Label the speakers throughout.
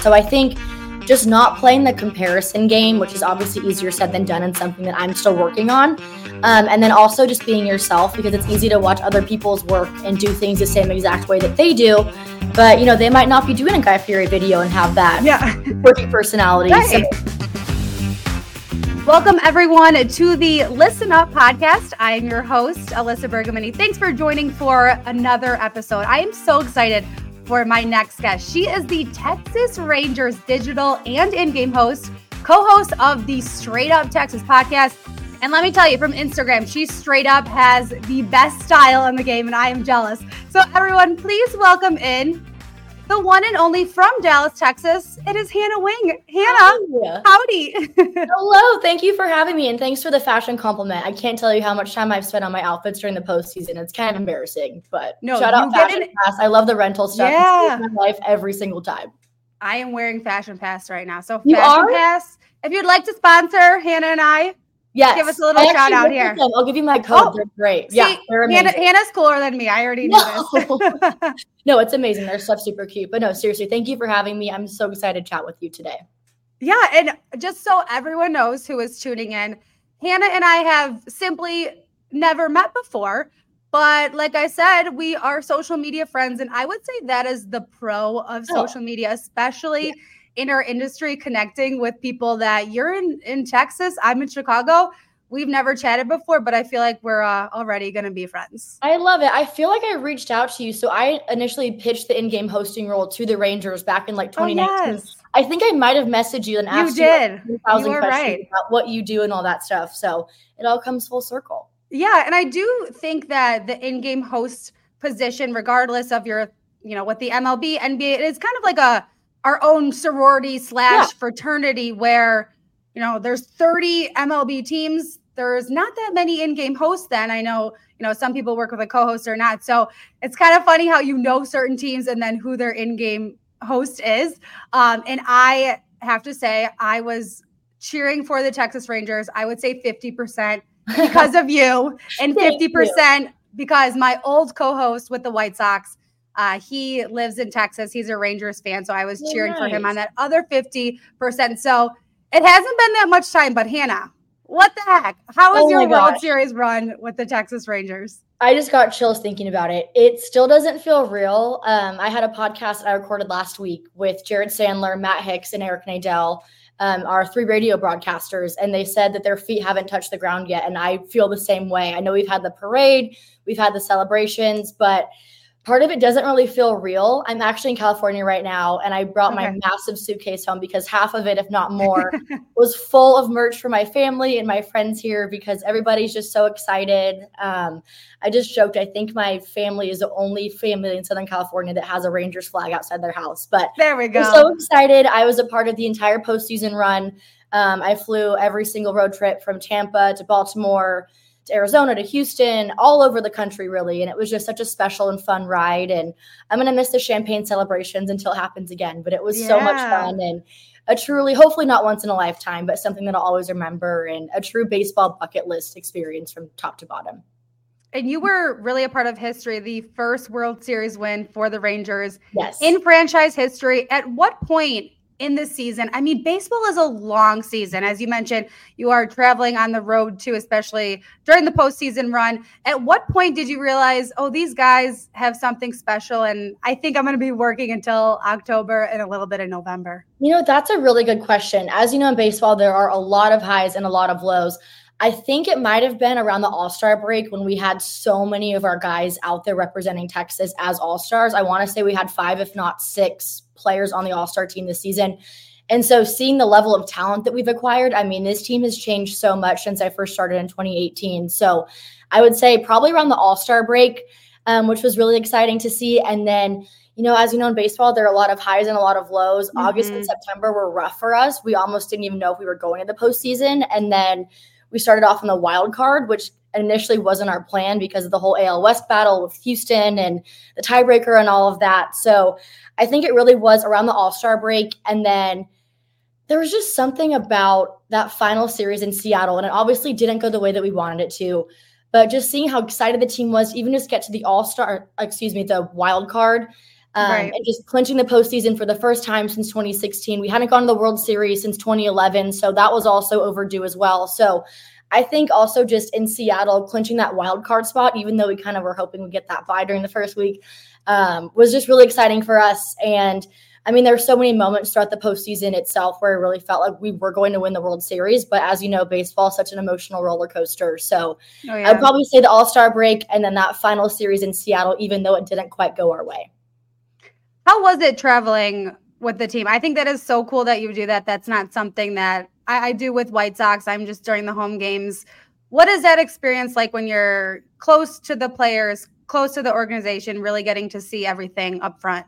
Speaker 1: So I think just not playing the comparison game, which is obviously easier said than done and something that I'm still working on. Um, and then also just being yourself because it's easy to watch other people's work and do things the same exact way that they do. But, you know, they might not be doing a Guy Fieri video and have that
Speaker 2: yeah.
Speaker 1: quirky personality. Right.
Speaker 2: So Welcome, everyone, to the Listen Up podcast. I'm your host, Alyssa Bergamini. Thanks for joining for another episode. I am so excited for my next guest. She is the Texas Rangers digital and in game host, co host of the Straight Up Texas podcast. And let me tell you from Instagram, she straight up has the best style in the game, and I am jealous. So, everyone, please welcome in the one and only from Dallas, Texas. It is Hannah Wing. Hannah, Hi. howdy.
Speaker 1: Hello. Thank you for having me. And thanks for the fashion compliment. I can't tell you how much time I've spent on my outfits during the postseason. It's kind of embarrassing, but no, shout out Fashion an- Pass. I love the rental stuff. Yeah. my life every single time.
Speaker 2: I am wearing Fashion Pass right now. So, Fashion Pass, if you'd like to sponsor Hannah and I, Yes. Give us a little shout out here.
Speaker 1: Them. I'll give you my oh, code. Oh, they're great. See, yeah. They're
Speaker 2: Hannah, Hannah's cooler than me. I already know
Speaker 1: no. this. no, it's amazing. Their stuff's super cute. But no, seriously, thank you for having me. I'm so excited to chat with you today.
Speaker 2: Yeah. And just so everyone knows who is tuning in, Hannah and I have simply never met before. But like I said, we are social media friends. And I would say that is the pro of oh. social media, especially. Yeah in our industry connecting with people that you're in in Texas, I'm in Chicago. We've never chatted before, but I feel like we're uh, already going to be friends.
Speaker 1: I love it. I feel like I reached out to you. So I initially pitched the in-game hosting role to the Rangers back in like 2019. Oh, yes. I think I might have messaged you and asked
Speaker 2: you, did.
Speaker 1: you, like, you were right. about what you do and all that stuff. So it all comes full circle.
Speaker 2: Yeah, and I do think that the in-game host position, regardless of your, you know, what the MLB, NBA, it is kind of like a our own sorority slash yeah. fraternity where you know there's 30 mlb teams. There's not that many in-game hosts then. I know you know some people work with a co-host or not. So it's kind of funny how you know certain teams and then who their in-game host is. Um, and i have to say i was cheering for the texas rangers. I would say 50% because of you and 50% you. because my old co-host with the white sox uh, he lives in Texas. He's a Rangers fan. So I was oh, cheering nice. for him on that other 50%. So it hasn't been that much time, but Hannah, what the heck? How was oh your World Series run with the Texas Rangers?
Speaker 1: I just got chills thinking about it. It still doesn't feel real. Um, I had a podcast I recorded last week with Jared Sandler, Matt Hicks, and Eric Nadel, um, our three radio broadcasters, and they said that their feet haven't touched the ground yet. And I feel the same way. I know we've had the parade, we've had the celebrations, but – part of it doesn't really feel real. I'm actually in California right now, and I brought okay. my massive suitcase home because half of it, if not more, was full of merch for my family and my friends here because everybody's just so excited. Um, I just joked. I think my family is the only family in Southern California that has a Rangers flag outside their house. But
Speaker 2: there we go.
Speaker 1: I'm so excited. I was a part of the entire postseason run. Um, I flew every single road trip from Tampa to Baltimore Arizona to Houston, all over the country, really. And it was just such a special and fun ride. And I'm going to miss the champagne celebrations until it happens again. But it was yeah. so much fun and a truly, hopefully not once in a lifetime, but something that I'll always remember and a true baseball bucket list experience from top to bottom.
Speaker 2: And you were really a part of history, the first World Series win for the Rangers
Speaker 1: yes.
Speaker 2: in franchise history. At what point in this season. I mean, baseball is a long season. As you mentioned, you are traveling on the road too, especially during the postseason run. At what point did you realize, oh, these guys have something special? And I think I'm going to be working until October and a little bit of November?
Speaker 1: You know, that's a really good question. As you know, in baseball, there are a lot of highs and a lot of lows. I think it might have been around the All Star break when we had so many of our guys out there representing Texas as All Stars. I want to say we had five, if not six, players on the All Star team this season. And so seeing the level of talent that we've acquired, I mean, this team has changed so much since I first started in 2018. So I would say probably around the All Star break, um, which was really exciting to see. And then, you know, as you know, in baseball, there are a lot of highs and a lot of lows. Mm-hmm. August and September were rough for us. We almost didn't even know if we were going to the postseason. And then we started off in the wild card, which initially wasn't our plan because of the whole AL West battle with Houston and the tiebreaker and all of that. So I think it really was around the All Star break. And then there was just something about that final series in Seattle. And it obviously didn't go the way that we wanted it to. But just seeing how excited the team was, even just get to the All Star, excuse me, the wild card, Um, right. And just clinching the postseason for the first time since 2016. We hadn't gone to the World Series since 2011. So that was also overdue as well. So I think also just in Seattle, clinching that wild card spot, even though we kind of were hoping we get that bye during the first week, um, was just really exciting for us. And I mean, there were so many moments throughout the postseason itself where it really felt like we were going to win the World Series. But as you know, baseball is such an emotional roller coaster. So oh, yeah. I'd probably say the All Star break and then that final series in Seattle, even though it didn't quite go our way.
Speaker 2: How was it traveling with the team? I think that is so cool that you do that. That's not something that I, I do with White Sox. I'm just during the home games. What is that experience like when you're close to the players, close to the organization, really getting to see everything up front?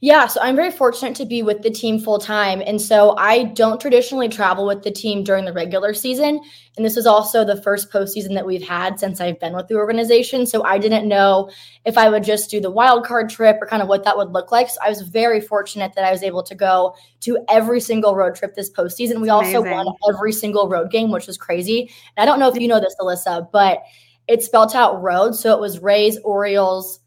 Speaker 1: Yeah, so I'm very fortunate to be with the team full time. And so I don't traditionally travel with the team during the regular season. And this is also the first postseason that we've had since I've been with the organization. So I didn't know if I would just do the wild card trip or kind of what that would look like. So I was very fortunate that I was able to go to every single road trip this postseason. We also won every single road game, which was crazy. And I don't know if you know this, Alyssa, but it spelled out road. So it was Rays, Orioles,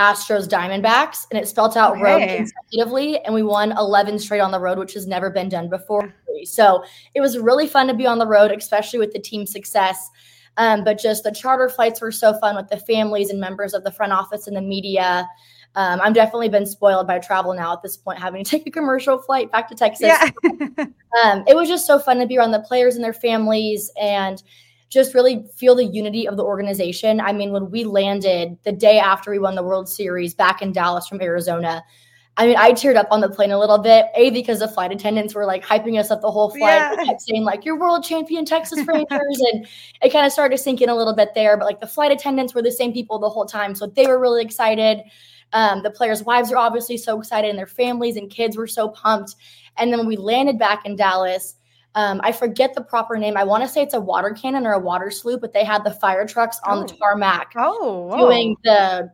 Speaker 1: Astros Diamondbacks, and it spelled out okay. road consecutively. And we won 11 straight on the road, which has never been done before. So it was really fun to be on the road, especially with the team success. Um, but just the charter flights were so fun with the families and members of the front office and the media. Um, I've definitely been spoiled by travel now at this point, having to take a commercial flight back to Texas. Yeah. um, it was just so fun to be around the players and their families and just really feel the unity of the organization. I mean, when we landed the day after we won the World Series back in Dallas from Arizona, I mean, I teared up on the plane a little bit, A, because the flight attendants were like hyping us up the whole flight, yeah. kept saying, like, you're world champion Texas Rangers. and it kind of started to sink in a little bit there. But like the flight attendants were the same people the whole time. So they were really excited. Um, the players' wives are obviously so excited, and their families and kids were so pumped. And then when we landed back in Dallas, um, I forget the proper name. I want to say it's a water cannon or a water salute, but they had the fire trucks on oh. the tarmac
Speaker 2: oh,
Speaker 1: doing the.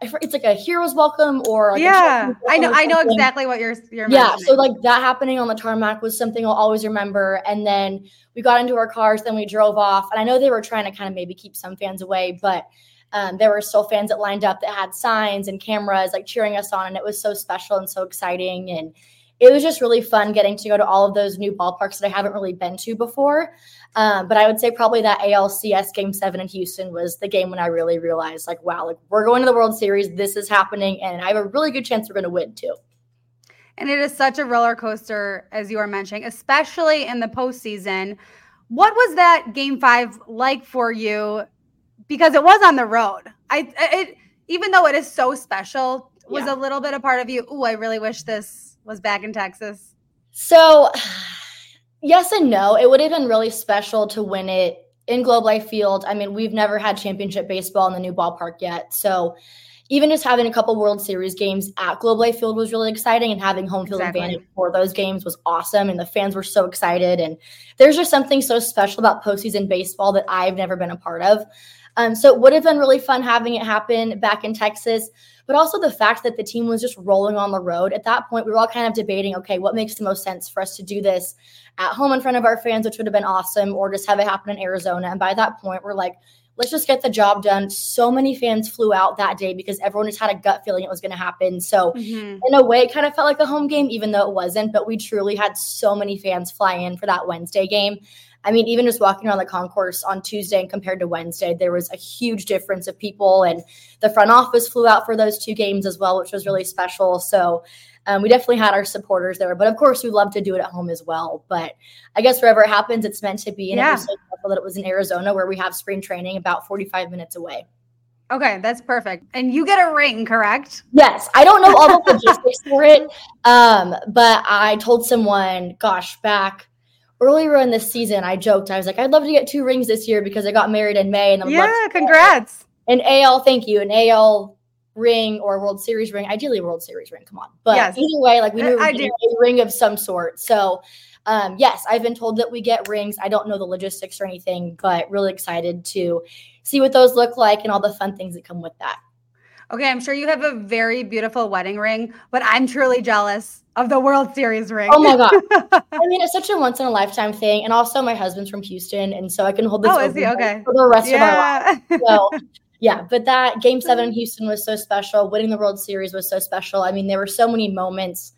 Speaker 1: It's like a hero's welcome or like
Speaker 2: yeah, I know, I know exactly what you're. you're
Speaker 1: yeah, so like that happening on the tarmac was something I'll always remember. And then we got into our cars, then we drove off, and I know they were trying to kind of maybe keep some fans away, but um, there were still fans that lined up that had signs and cameras like cheering us on, and it was so special and so exciting. And it was just really fun getting to go to all of those new ballparks that I haven't really been to before. Um, but I would say probably that ALCS game seven in Houston was the game when I really realized, like, wow, like we're going to the World Series. This is happening. And I have a really good chance we're going to win too.
Speaker 2: And it is such a roller coaster, as you are mentioning, especially in the postseason. What was that game five like for you? Because it was on the road. I, it, even though it is so special, was yeah. a little bit a part of you. Oh, I really wish this was back in Texas?
Speaker 1: So, yes and no. It would have been really special to win it in Globe Life Field. I mean, we've never had championship baseball in the new ballpark yet. So, even just having a couple World Series games at Globe Life Field was really exciting, and having home field exactly. advantage for those games was awesome. And the fans were so excited. And there's just something so special about postseason baseball that I've never been a part of. Um, so it would have been really fun having it happen back in Texas but also the fact that the team was just rolling on the road. At that point, we were all kind of debating okay, what makes the most sense for us to do this at home in front of our fans, which would have been awesome, or just have it happen in Arizona. And by that point, we're like, let's just get the job done. So many fans flew out that day because everyone just had a gut feeling it was going to happen. So, mm-hmm. in a way, it kind of felt like a home game, even though it wasn't. But we truly had so many fans fly in for that Wednesday game. I mean, even just walking around the concourse on Tuesday and compared to Wednesday, there was a huge difference of people. And the front office flew out for those two games as well, which was really special. So um, we definitely had our supporters there. But of course, we love to do it at home as well. But I guess wherever it happens, it's meant to be. And yeah. it was so that it was in Arizona where we have spring training about 45 minutes away.
Speaker 2: Okay, that's perfect. And you get a ring, correct?
Speaker 1: Yes. I don't know all the logistics for it. Um, but I told someone, gosh, back earlier in this season, I joked, I was like, I'd love to get two rings this year because I got married in May. And
Speaker 2: I'm yeah, congrats.
Speaker 1: An AL, thank you. An AL ring or World Series ring, ideally World Series ring. Come on, but yes. either way, like we knew a ring of some sort. So, um, yes, I've been told that we get rings. I don't know the logistics or anything, but really excited to see what those look like and all the fun things that come with that.
Speaker 2: Okay, I'm sure you have a very beautiful wedding ring, but I'm truly jealous of the World Series ring.
Speaker 1: Oh my god! I mean, it's such a once in a lifetime thing, and also my husband's from Houston, and so I can hold this oh? Okay. for the rest yeah. of our life. So yeah, but that game seven in Houston was so special. Winning the World Series was so special. I mean, there were so many moments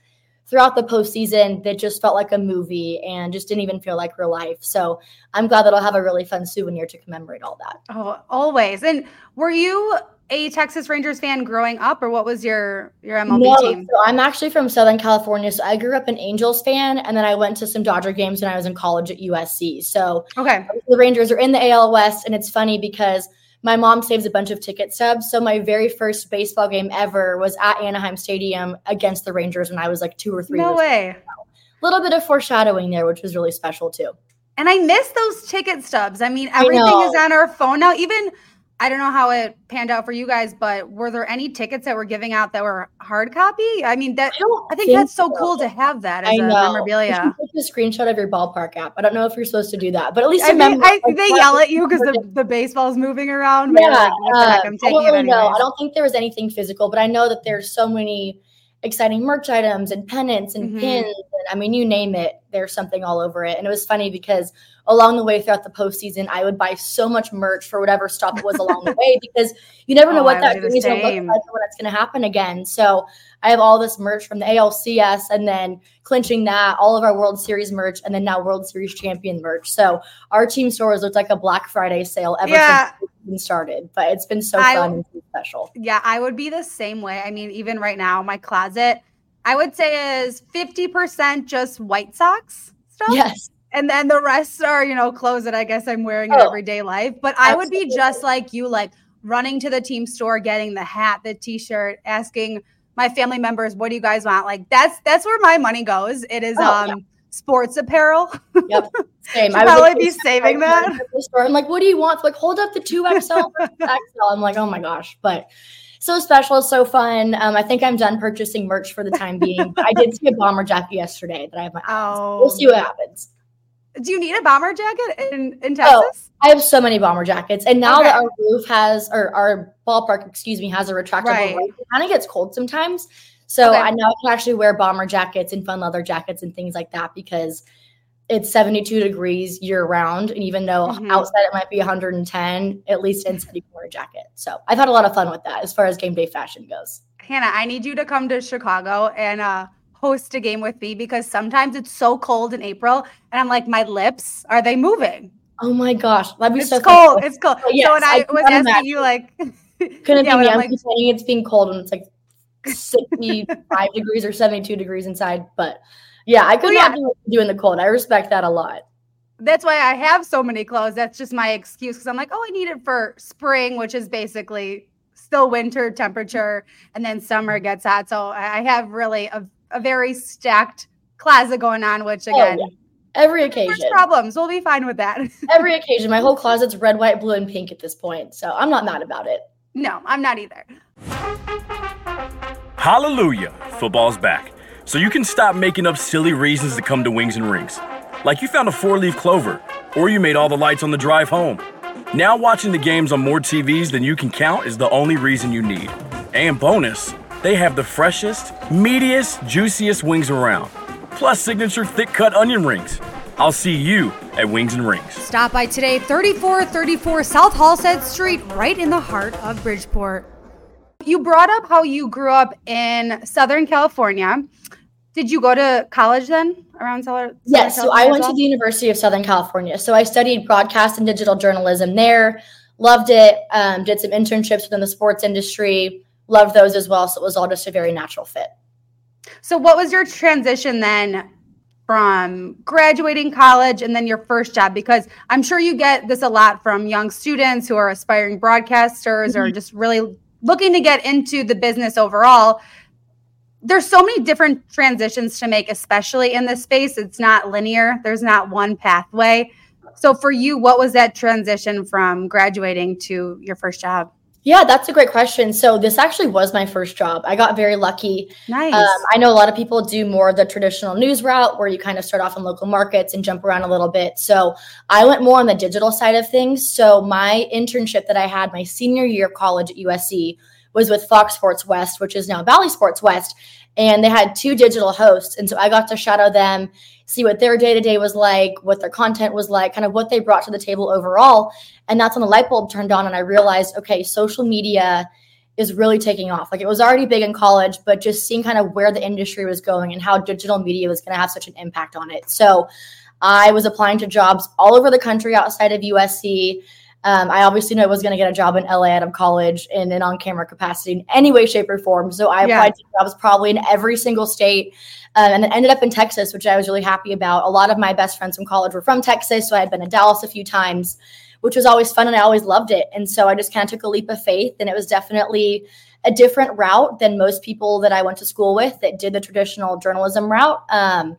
Speaker 1: throughout the postseason that just felt like a movie and just didn't even feel like real life. So I'm glad that I'll have a really fun souvenir to commemorate all that.
Speaker 2: Oh, always. And were you a Texas Rangers fan growing up, or what was your your MLB no, team?
Speaker 1: So I'm actually from Southern California, so I grew up an Angels fan, and then I went to some Dodger games when I was in college at USC. So
Speaker 2: okay,
Speaker 1: the Rangers are in the AL West, and it's funny because my mom saves a bunch of ticket stubs. So my very first baseball game ever was at Anaheim Stadium against the Rangers when I was like two or three.
Speaker 2: No way.
Speaker 1: A little bit of foreshadowing there, which was really special too.
Speaker 2: And I miss those ticket stubs. I mean, everything I is on our phone now. Even I don't know how it panned out for you guys, but were there any tickets that were giving out that were hard copy? I mean, that I, I think, think, that's so, so, cool to have that as I a know. memorabilia.
Speaker 1: Take a screenshot of your ballpark app. I don't know if you're supposed to do that, but at least
Speaker 2: I mean, I, they yell at you because the, the baseball's moving around.
Speaker 1: Yeah, like, uh, I'm taking I don't know. I don't think there was anything physical, but I know that there's so many exciting merch items and pennants and mm-hmm. pins. I mean, you name it, there's something all over it. And it was funny because along the way throughout the postseason, I would buy so much merch for whatever stop it was along the way because you never know oh, what that is going to look like or when it's going to happen again. So I have all this merch from the ALCS and then clinching that, all of our World Series merch, and then now World Series champion merch. So our team stores looked like a Black Friday sale ever yeah. since started, but it's been so I, fun and so special.
Speaker 2: Yeah, I would be the same way. I mean, even right now, my closet, I would say is 50% just White Sox stuff.
Speaker 1: Yes.
Speaker 2: And then the rest are, you know, clothes that I guess I'm wearing in oh, everyday life. But I would be just like you, like running to the team store, getting the hat, the t-shirt, asking my family members, what do you guys want? Like that's that's where my money goes. It is oh, um yeah. sports apparel.
Speaker 1: Yep. Same.
Speaker 2: I would probably be saving that.
Speaker 1: I'm like, what do you want? Like, hold up the two XL, XL. I'm like, oh my gosh. But so special, so fun. Um, I think I'm done purchasing merch for the time being. I did see a bomber jacket yesterday that I have my oh. We'll see what happens.
Speaker 2: Do you need a bomber jacket in, in Texas? Oh,
Speaker 1: I have so many bomber jackets. And now okay. that our roof has or our ballpark, excuse me, has a retractable right. roof, it kind of gets cold sometimes. So okay. I now can actually wear bomber jackets and fun leather jackets and things like that because it's 72 degrees year round. And even though mm-hmm. outside it might be 110, at least inside you can wear a jacket. So I've had a lot of fun with that as far as game day fashion goes.
Speaker 2: Hannah, I need you to come to Chicago and uh, host a game with me because sometimes it's so cold in April and I'm like, my lips, are they moving?
Speaker 1: Oh my gosh. That'd be
Speaker 2: it's
Speaker 1: so
Speaker 2: cold. It's cold. yes, so when I, I was asking imagine. you like
Speaker 1: couldn't yeah, be me. I'm like, it's being cold and it's like 65 degrees or 72 degrees inside. But yeah, I could well, not yeah. do, do in the cold. I respect that a lot.
Speaker 2: That's why I have so many clothes. That's just my excuse because I'm like, oh, I need it for spring, which is basically still winter temperature, and then summer gets hot. So I have really a, a very stacked closet going on, which oh, again, oh, yeah.
Speaker 1: every occasion
Speaker 2: problems. We'll be fine with that.
Speaker 1: every occasion, my whole closet's red, white, blue, and pink at this point, so I'm not mad about it.
Speaker 2: No, I'm not either.
Speaker 3: Hallelujah! Football's back so you can stop making up silly reasons to come to Wings and Rings. Like you found a four leaf clover, or you made all the lights on the drive home. Now, watching the games on more TVs than you can count is the only reason you need. And bonus, they have the freshest, meatiest, juiciest wings around, plus signature thick cut onion rings. I'll see you at Wings and Rings.
Speaker 2: Stop by today, 3434 South Halsted Street, right in the heart of Bridgeport. You brought up how you grew up in Southern California. Did you go to college then around Southern?
Speaker 1: Yes, so I went well? to the University of Southern California. So I studied broadcast and digital journalism there. Loved it. Um, did some internships within the sports industry. Loved those as well. So it was all just a very natural fit.
Speaker 2: So what was your transition then from graduating college and then your first job? Because I'm sure you get this a lot from young students who are aspiring broadcasters mm-hmm. or just really looking to get into the business overall there's so many different transitions to make, especially in this space. It's not linear, there's not one pathway. So, for you, what was that transition from graduating to your first job?
Speaker 1: Yeah, that's a great question. So, this actually was my first job. I got very lucky.
Speaker 2: Nice. Um,
Speaker 1: I know a lot of people do more of the traditional news route where you kind of start off in local markets and jump around a little bit. So, I went more on the digital side of things. So, my internship that I had my senior year of college at USC was with Fox Sports West, which is now Bally Sports West. and they had two digital hosts. And so I got to shadow them, see what their day to day was like, what their content was like, kind of what they brought to the table overall. And that's when the light bulb turned on, and I realized, okay, social media is really taking off. Like it was already big in college, but just seeing kind of where the industry was going and how digital media was going to have such an impact on it. So I was applying to jobs all over the country outside of USC. Um, I obviously knew I was going to get a job in LA out of college in an on camera capacity in any way, shape, or form. So I applied to jobs probably in every single state um, and then ended up in Texas, which I was really happy about. A lot of my best friends from college were from Texas. So I had been to Dallas a few times, which was always fun and I always loved it. And so I just kind of took a leap of faith and it was definitely a different route than most people that I went to school with that did the traditional journalism route. Um,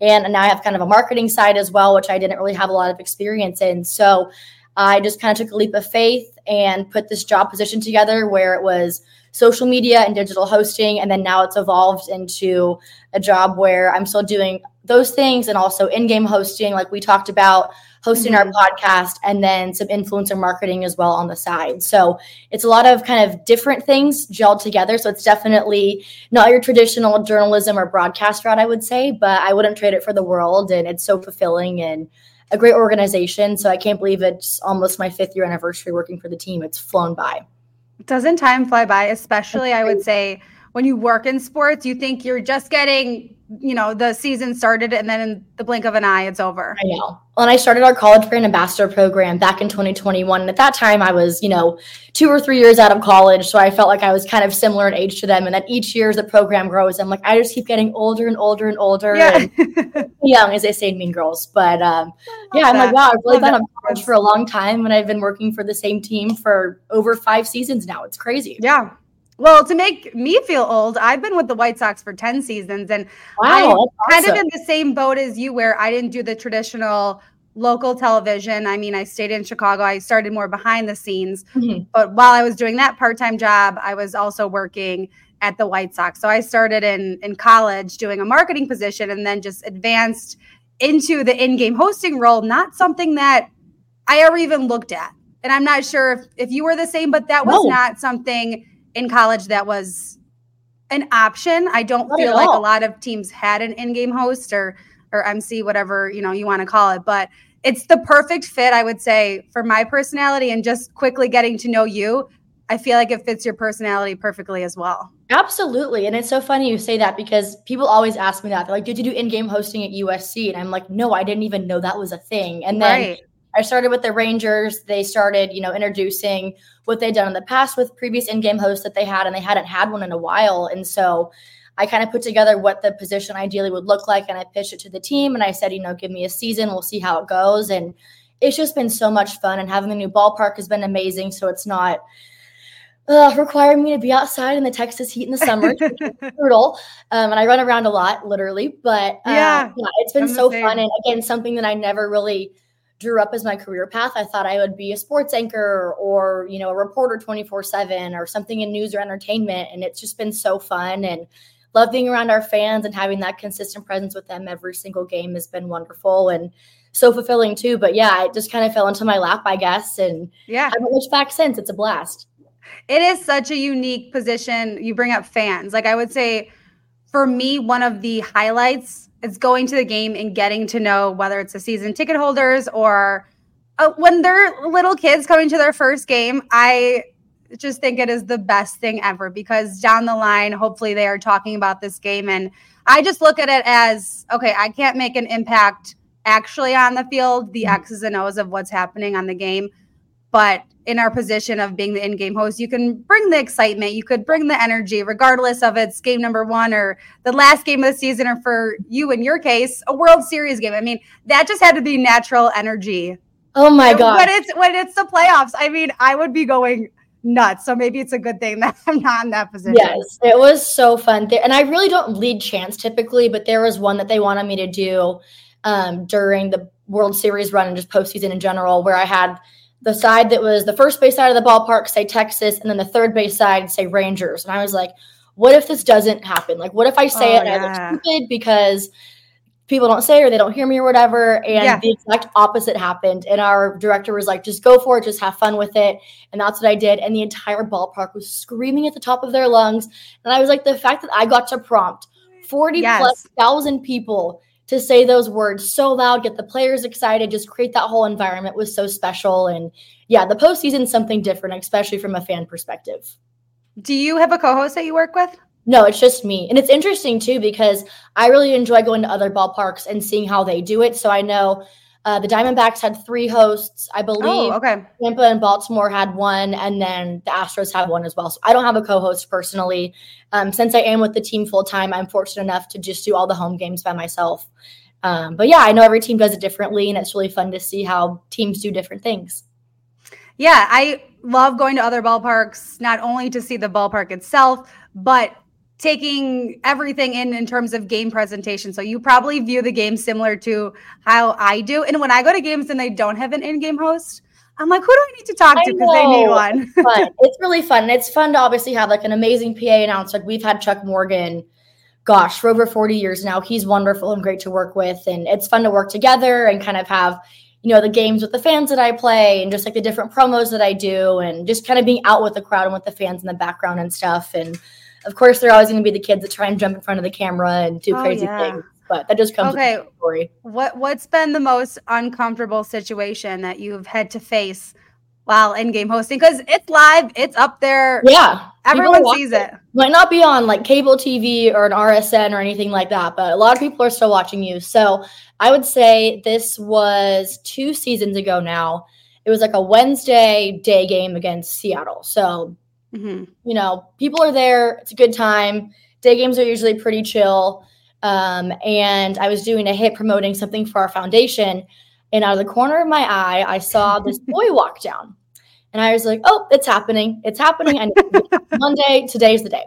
Speaker 1: and now I have kind of a marketing side as well, which I didn't really have a lot of experience in. So I just kind of took a leap of faith and put this job position together where it was social media and digital hosting. And then now it's evolved into a job where I'm still doing those things and also in game hosting, like we talked about, hosting mm-hmm. our podcast, and then some influencer marketing as well on the side. So it's a lot of kind of different things gelled together. So it's definitely not your traditional journalism or broadcast route, I would say, but I wouldn't trade it for the world. And it's so fulfilling and a great organization. So I can't believe it's almost my fifth year anniversary working for the team. It's flown by.
Speaker 2: Doesn't time fly by, especially I would say when you work in sports, you think you're just getting you know the season started and then in the blink of an eye it's over.
Speaker 1: I know. Well, and i started our college brand ambassador program back in 2021 and at that time i was you know two or three years out of college so i felt like i was kind of similar in age to them. And then each year as the program grows i'm like i just keep getting older and older and older yeah. and young as they say in mean girls. But um, yeah i'm that. like wow i've really been on college for a long time and i've been working for the same team for over five seasons now. It's crazy.
Speaker 2: Yeah well, to make me feel old, I've been with the White Sox for 10 seasons and wow, I'm kind awesome. of in the same boat as you where I didn't do the traditional local television. I mean, I stayed in Chicago. I started more behind the scenes. Mm-hmm. But while I was doing that part-time job, I was also working at the White Sox. So I started in in college doing a marketing position and then just advanced into the in-game hosting role, not something that I ever even looked at. And I'm not sure if, if you were the same, but that was no. not something in college that was an option. I don't Not feel like all. a lot of teams had an in-game host or or MC, whatever you know you want to call it, but it's the perfect fit, I would say, for my personality and just quickly getting to know you. I feel like it fits your personality perfectly as well.
Speaker 1: Absolutely. And it's so funny you say that because people always ask me that. They're like, did you do in game hosting at USC? And I'm like, no, I didn't even know that was a thing. And then right. I started with the Rangers. They started, you know, introducing what they'd done in the past with previous in-game hosts that they had, and they hadn't had one in a while. And so I kind of put together what the position ideally would look like, and I pitched it to the team. And I said, you know, give me a season, we'll see how it goes. And it's just been so much fun, and having the new ballpark has been amazing. So it's not uh, requiring me to be outside in the Texas heat in the summer. brutal. Um, and I run around a lot, literally. But uh, yeah, yeah, it's been I'm so fun. And again, something that I never really drew up as my career path. I thought I would be a sports anchor or, you know, a reporter 24 7 or something in news or entertainment. And it's just been so fun and love being around our fans and having that consistent presence with them every single game has been wonderful and so fulfilling too. But yeah, it just kind of fell into my lap, I guess. And yeah, I haven't looked back since. It's a blast.
Speaker 2: It is such a unique position. You bring up fans. Like I would say, for me, one of the highlights is going to the game and getting to know whether it's the season ticket holders or uh, when they're little kids coming to their first game. I just think it is the best thing ever because down the line, hopefully, they are talking about this game. And I just look at it as okay, I can't make an impact actually on the field, the mm-hmm. X's and O's of what's happening on the game. But in our position of being the in-game host, you can bring the excitement, you could bring the energy, regardless of it's game number one or the last game of the season, or for you in your case, a World Series game. I mean, that just had to be natural energy.
Speaker 1: Oh my god!
Speaker 2: When it's when it's the playoffs, I mean, I would be going nuts. So maybe it's a good thing that I'm not in that position.
Speaker 1: Yes, it was so fun. And I really don't lead chants typically, but there was one that they wanted me to do um, during the World Series run and just postseason in general, where I had the side that was the first base side of the ballpark say Texas, and then the third base side say Rangers. And I was like, what if this doesn't happen? Like, what if I say oh, it and yeah. I look stupid because people don't say or they don't hear me or whatever. And yeah. the exact opposite happened. And our director was like, just go for it, just have fun with it. And that's what I did. And the entire ballpark was screaming at the top of their lungs. And I was like, the fact that I got to prompt 40 yes. plus thousand people to say those words so loud, get the players excited, just create that whole environment was so special. And yeah, the postseason something different, especially from a fan perspective.
Speaker 2: Do you have a co-host that you work with?
Speaker 1: No, it's just me. And it's interesting too because I really enjoy going to other ballparks and seeing how they do it. So I know uh, the Diamondbacks had three hosts. I believe
Speaker 2: oh, okay.
Speaker 1: Tampa and Baltimore had one, and then the Astros have one as well. So I don't have a co host personally. Um, since I am with the team full time, I'm fortunate enough to just do all the home games by myself. Um, but yeah, I know every team does it differently, and it's really fun to see how teams do different things.
Speaker 2: Yeah, I love going to other ballparks, not only to see the ballpark itself, but taking everything in in terms of game presentation. So you probably view the game similar to how I do. And when I go to games and they don't have an in-game host, I'm like, who do I need to talk to because they need one?
Speaker 1: But it's really fun. It's fun to obviously have like an amazing PA announcer. Like we've had Chuck Morgan, gosh, for over 40 years now. He's wonderful and great to work with. And it's fun to work together and kind of have, you know, the games with the fans that I play and just like the different promos that I do and just kind of being out with the crowd and with the fans in the background and stuff. And of course, they're always going to be the kids that try and jump in front of the camera and do oh, crazy yeah. things. But that just comes okay. story.
Speaker 2: What What's been the most uncomfortable situation that you've had to face while in game hosting? Because it's live, it's up there.
Speaker 1: Yeah,
Speaker 2: everyone sees it. it.
Speaker 1: Might not be on like cable TV or an RSN or anything like that, but a lot of people are still watching you. So I would say this was two seasons ago now. It was like a Wednesday day game against Seattle. So Mm-hmm. You know, people are there. It's a good time. Day games are usually pretty chill. Um, and I was doing a hit promoting something for our foundation. And out of the corner of my eye, I saw this boy walk down. And I was like, oh, it's happening. It's happening. And Monday, today's the day.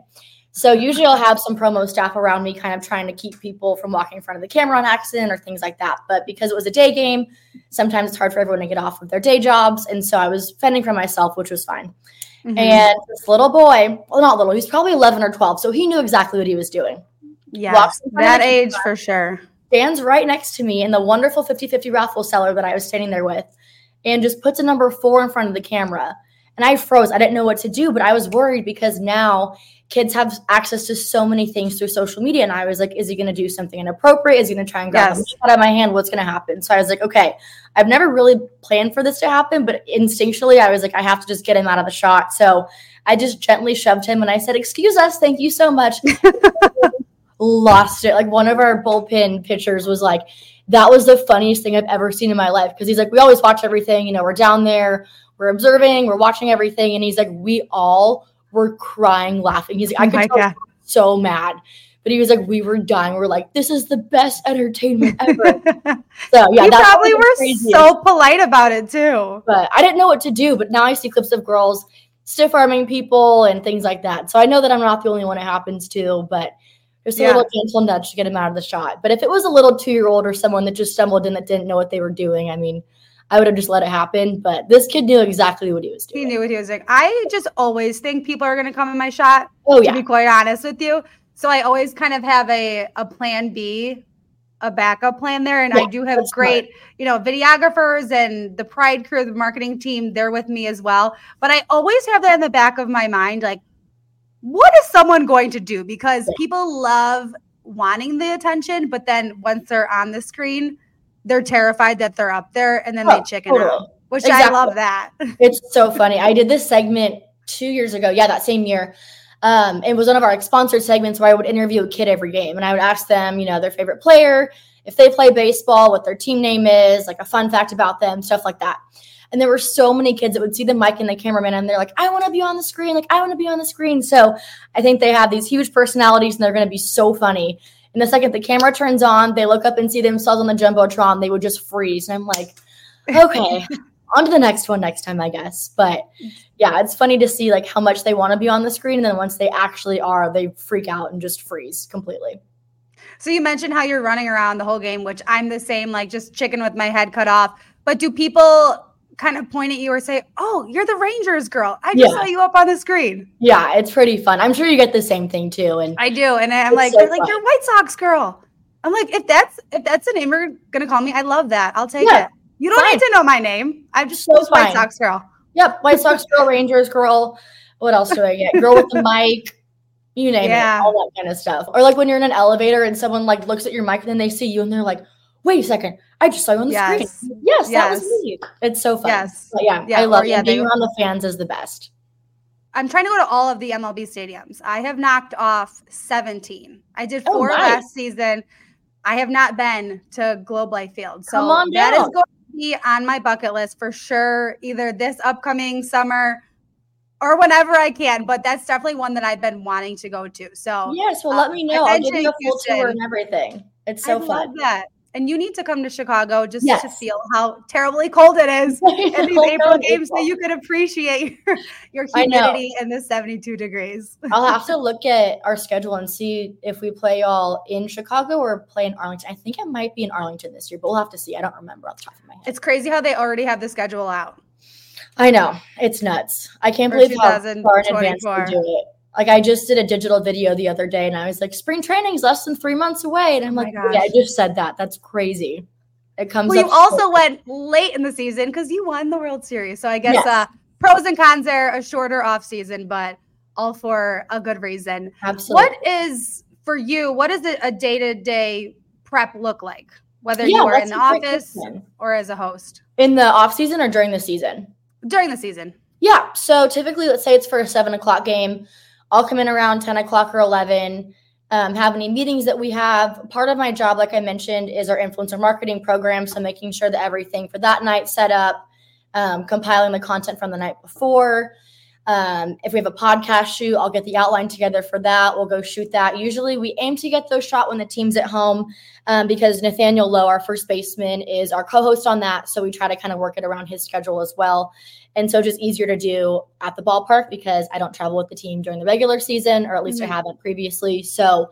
Speaker 1: So usually I'll have some promo staff around me, kind of trying to keep people from walking in front of the camera on accident or things like that. But because it was a day game, sometimes it's hard for everyone to get off of their day jobs. And so I was fending for myself, which was fine. Mm-hmm. And this little boy, well, not little, he's probably 11 or 12. So he knew exactly what he was doing.
Speaker 2: Yeah, that age for sure.
Speaker 1: Stands right next to me in the wonderful 50 50 raffle seller that I was standing there with and just puts a number four in front of the camera. And I froze. I didn't know what to do, but I was worried because now kids have access to so many things through social media. And I was like, is he going to do something inappropriate? Is he going to try and grab yes. out of my hand? What's going to happen? So I was like, okay, I've never really planned for this to happen, but instinctually, I was like, I have to just get him out of the shot. So I just gently shoved him and I said, excuse us. Thank you so much. Lost it. Like one of our bullpen pitchers was like, that was the funniest thing I've ever seen in my life. Cause he's like, we always watch everything. You know, we're down there, we're observing, we're watching everything. And he's like, we all were crying, laughing. He's like, I oh could oh so mad. But he was like, we were dying. We are like, this is the best entertainment ever.
Speaker 2: so yeah, you probably were so polite about it too.
Speaker 1: But I didn't know what to do. But now I see clips of girls stiff arming people and things like that. So I know that I'm not the only one it happens to, but there's a yeah. little gentle nudge to get him out of the shot. But if it was a little two year old or someone that just stumbled in that didn't know what they were doing, I mean, I would have just let it happen. But this kid knew exactly what he was doing.
Speaker 2: He knew what he was doing. I just always think people are going to come in my shot.
Speaker 1: Oh, yeah.
Speaker 2: To be quite honest with you. So I always kind of have a, a plan B, a backup plan there. And yeah, I do have great, smart. you know, videographers and the Pride crew, the marketing team, they're with me as well. But I always have that in the back of my mind. Like, what is someone going to do? Because people love wanting the attention, but then once they're on the screen, they're terrified that they're up there and then oh, they chicken totally. out, which exactly. I love that.
Speaker 1: it's so funny. I did this segment two years ago. Yeah, that same year. Um, it was one of our sponsored segments where I would interview a kid every game and I would ask them, you know, their favorite player, if they play baseball, what their team name is, like a fun fact about them, stuff like that. And there were so many kids that would see the mic and the cameraman and they're like, I want to be on the screen. Like, I want to be on the screen. So I think they have these huge personalities and they're going to be so funny. And the second the camera turns on, they look up and see themselves on the Jumbotron, they would just freeze. And I'm like, okay, on to the next one next time, I guess. But yeah, it's funny to see like how much they want to be on the screen. And then once they actually are, they freak out and just freeze completely.
Speaker 2: So you mentioned how you're running around the whole game, which I'm the same, like just chicken with my head cut off. But do people kind of point at you or say, "Oh, you're the Rangers girl. I just yeah. saw you up on the screen."
Speaker 1: Yeah, it's pretty fun. I'm sure you get the same thing too. And
Speaker 2: I do, and I'm like, so like, "You're White Sox girl." I'm like, if that's if that's the name you're gonna call me, I love that. I'll take yeah, it. You don't fine. need to know my name. I'm just so White Sox girl.
Speaker 1: Yep, White Sox girl, Rangers girl. What else do I get? Girl with the mic. You name yeah. it, all that kind of stuff. Or like when you're in an elevator and someone like looks at your mic and then they see you and they're like, "Wait a second, I just saw you on the yes. screen." Yes, yes, that was me. It's so fun. Yes, but yeah, yeah, I love or, yeah, it. Being around the fans is the best.
Speaker 2: I'm trying to go to all of the MLB stadiums. I have knocked off 17. I did oh, four oh, nice. last season. I have not been to Globe Life Field. So that is going to be on my bucket list for sure, either this upcoming summer or whenever I can. But that's definitely one that I've been wanting to go to. So
Speaker 1: yes, well, uh, let me know. I'll give you a full Houston. tour and everything. It's so
Speaker 2: I
Speaker 1: fun.
Speaker 2: Love that. And you need to come to Chicago just yes. to feel how terribly cold it is in these April games so you can appreciate your, your humidity in the 72 degrees.
Speaker 1: I'll have to look at our schedule and see if we play all in Chicago or play in Arlington. I think it might be in Arlington this year, but we'll have to see. I don't remember off the top of my head.
Speaker 2: It's crazy how they already have the schedule out.
Speaker 1: I know. It's nuts. I can't believe how far in advance they do it. Like I just did a digital video the other day and I was like, spring training's less than three months away. And I'm oh like, yeah, I just said that. That's crazy. It comes
Speaker 2: Well, you also went late in the season because you won the World Series. So I guess yes. uh, pros and cons are a shorter off season, but all for a good reason.
Speaker 1: Absolutely.
Speaker 2: What is for you, what does a day-to-day prep look like? Whether yeah, you are in the office or as a host?
Speaker 1: In the off season or during the season?
Speaker 2: During the season.
Speaker 1: Yeah. So typically, let's say it's for a seven o'clock game. I'll come in around 10 o'clock or 11, um, have any meetings that we have. Part of my job, like I mentioned, is our influencer marketing program. So making sure that everything for that night set up, um, compiling the content from the night before. Um, if we have a podcast shoot, I'll get the outline together for that. We'll go shoot that. Usually, we aim to get those shot when the team's at home um, because Nathaniel Lowe, our first baseman, is our co host on that. So we try to kind of work it around his schedule as well. And so just easier to do at the ballpark because I don't travel with the team during the regular season, or at least mm-hmm. I haven't previously. So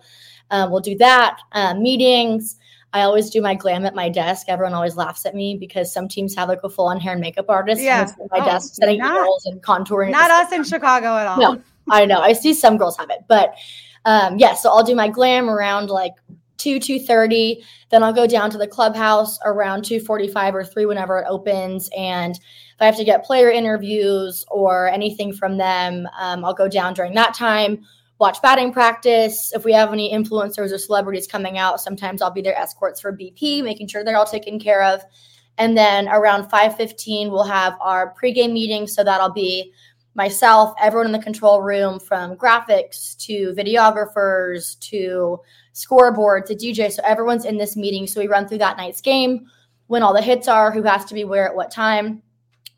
Speaker 1: um, we'll do that. Uh, meetings. I always do my glam at my desk. Everyone always laughs at me because some teams have like a full on hair and makeup artist.
Speaker 2: Yeah.
Speaker 1: at my oh, desk setting not, and contouring.
Speaker 2: Not us in Chicago at all.
Speaker 1: No, I know. I see some girls have it, but um, yeah. So I'll do my glam around like two two thirty. Then I'll go down to the clubhouse around two forty five or three whenever it opens, and if I have to get player interviews or anything from them, um, I'll go down during that time, watch batting practice. If we have any influencers or celebrities coming out, sometimes I'll be their escorts for BP, making sure they're all taken care of. And then around 5:15, we'll have our pregame meeting. So that'll be myself, everyone in the control room, from graphics to videographers to scoreboard to DJ. So everyone's in this meeting. So we run through that night's game, when all the hits are, who has to be where at what time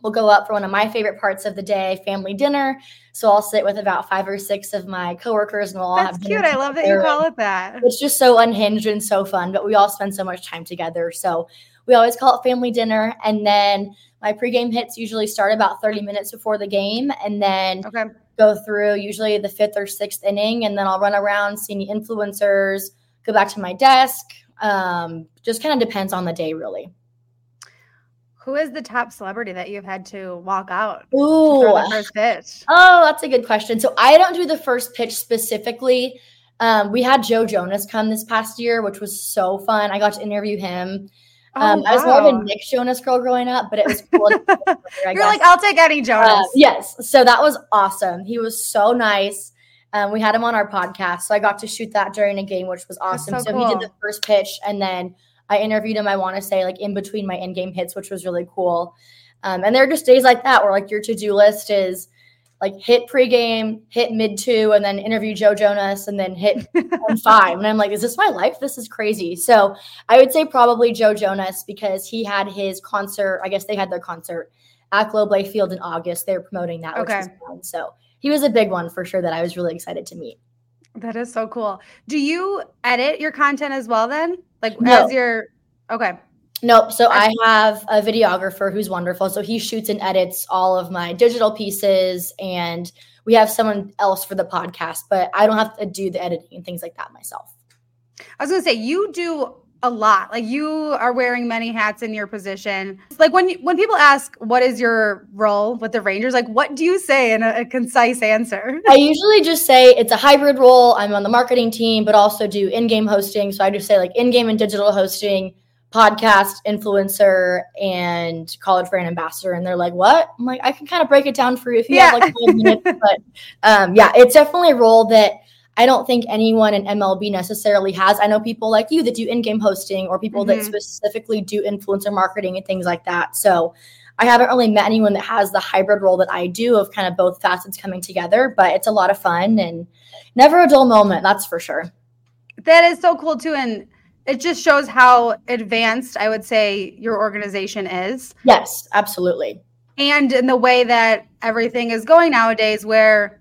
Speaker 1: we'll go up for one of my favorite parts of the day, family dinner. So I'll sit with about five or six of my coworkers and we'll all
Speaker 2: That's
Speaker 1: have
Speaker 2: cute. I love that you call it that.
Speaker 1: It's just so unhinged and so fun, but we all spend so much time together. So we always call it family dinner. And then my pregame hits usually start about 30 minutes before the game and then okay. go through usually the fifth or sixth inning. And then I'll run around, see any influencers, go back to my desk. Um, just kind of depends on the day, really.
Speaker 2: Who is the top celebrity that you've had to walk out
Speaker 1: Ooh.
Speaker 2: the first pitch?
Speaker 1: Oh, that's a good question. So I don't do the first pitch specifically. Um, we had Joe Jonas come this past year, which was so fun. I got to interview him. Oh, um, wow. I was more of a Nick Jonas girl growing up, but it was cool.
Speaker 2: You're guess. like, I'll take any Jonas. Uh,
Speaker 1: yes. So that was awesome. He was so nice. Um, we had him on our podcast. So I got to shoot that during a game, which was awesome. So, so cool. he did the first pitch and then I interviewed him, I want to say, like in between my in game hits, which was really cool. Um, and there are just days like that where like your to do list is like hit pregame, hit mid two, and then interview Joe Jonas, and then hit five. And I'm like, is this my life? This is crazy. So I would say probably Joe Jonas because he had his concert. I guess they had their concert at Globe Life Field in August. They were promoting that, okay. So he was a big one for sure that I was really excited to meet.
Speaker 2: That is so cool. Do you edit your content as well then? Like no. as your okay.
Speaker 1: Nope. So I have a videographer who's wonderful. So he shoots and edits all of my digital pieces and we have someone else for the podcast, but I don't have to do the editing and things like that myself.
Speaker 2: I was going to say you do a lot. Like you are wearing many hats in your position. Like when when people ask what is your role with the Rangers, like what do you say in a, a, concise answer?
Speaker 1: I usually just say it's a hybrid role. I'm on the marketing team, but also do in-game hosting. So I just say like in-game and digital hosting, podcast influencer, and college brand ambassador. And they're like, "What?" I'm like, "I can kind of break it down for you if you yeah. have like five minutes." But um, yeah, it's definitely a role that I don't think anyone in MLB necessarily has. I know people like you that do in-game hosting or people mm-hmm. that specifically do influencer marketing and things like that. So I haven't really met anyone that has the hybrid role that I do of kind of both facets coming together, but it's a lot of fun and never a dull moment, that's for sure.
Speaker 2: That is so cool too and it just shows how advanced I would say your organization is.
Speaker 1: Yes, absolutely.
Speaker 2: And in the way that everything is going nowadays where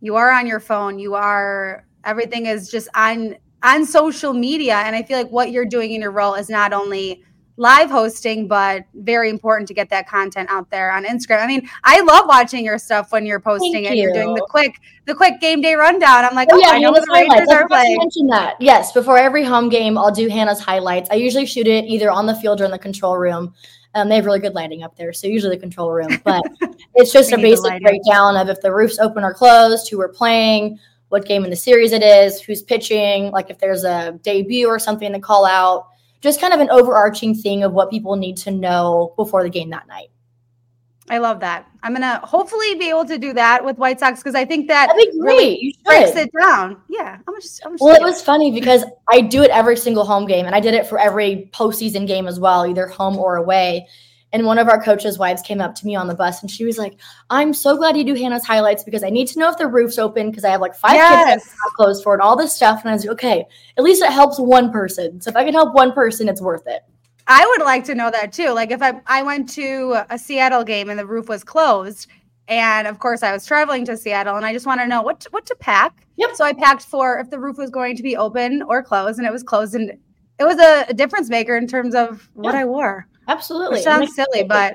Speaker 2: you are on your phone. You are everything is just on on social media. And i feel like what you're doing in your role is not only live hosting but very important to get that content out there on instagram. I mean i love watching your stuff when you're posting Thank it you. you're doing the quick the quick game day rundown. I'm like oh, oh yeah, i know the rangers are playing.
Speaker 1: mention that. Yes before every home game i'll do hannah's highlights. I usually shoot it either on the field or in the control room um, they have really good lighting up there, so usually the control room. But it's just a basic breakdown of if the roof's open or closed, who we're playing, what game in the series it is, who's pitching, like if there's a debut or something to call out. Just kind of an overarching thing of what people need to know before the game that night.
Speaker 2: I love that. I'm gonna hopefully be able to do that with White Sox because I think that
Speaker 1: That'd be great. Really
Speaker 2: breaks it down. Yeah, I'm just. I'm
Speaker 1: just well, it was funny because I do it every single home game, and I did it for every postseason game as well, either home or away. And one of our coaches' wives came up to me on the bus, and she was like, "I'm so glad you do Hannah's highlights because I need to know if the roof's open because I have like five yes. kids closed for it, and all this stuff." And I was like, "Okay, at least it helps one person. So if I can help one person, it's worth it."
Speaker 2: I would like to know that too. Like if I I went to a Seattle game and the roof was closed, and of course I was traveling to Seattle, and I just want to know what to, what to pack. Yep. So I packed for if the roof was going to be open or closed, and it was closed, and it was a, a difference maker in terms of what yeah. I wore.
Speaker 1: Absolutely.
Speaker 2: Which sounds silly, but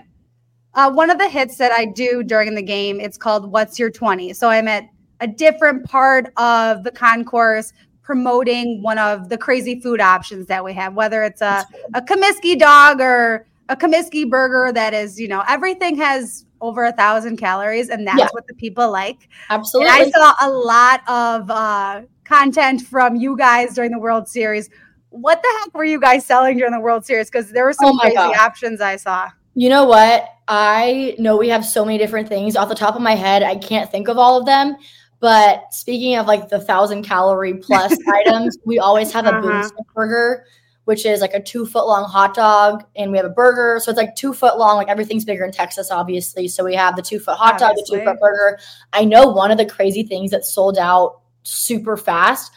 Speaker 2: uh, one of the hits that I do during the game, it's called "What's Your 20." So I'm at a different part of the concourse promoting one of the crazy food options that we have, whether it's a, a Comiskey dog or a Comiskey burger that is, you know, everything has over a thousand calories and that's yeah. what the people like.
Speaker 1: Absolutely.
Speaker 2: And I saw a lot of uh, content from you guys during the World Series. What the heck were you guys selling during the World Series? Because there were some oh crazy God. options I saw.
Speaker 1: You know what? I know we have so many different things off the top of my head. I can't think of all of them. But speaking of like the thousand calorie plus items, we always have a uh-huh. boomstick burger, which is like a two foot long hot dog, and we have a burger. So it's like two foot long. Like everything's bigger in Texas, obviously. So we have the two foot hot obviously. dog, the two foot burger. I know one of the crazy things that sold out super fast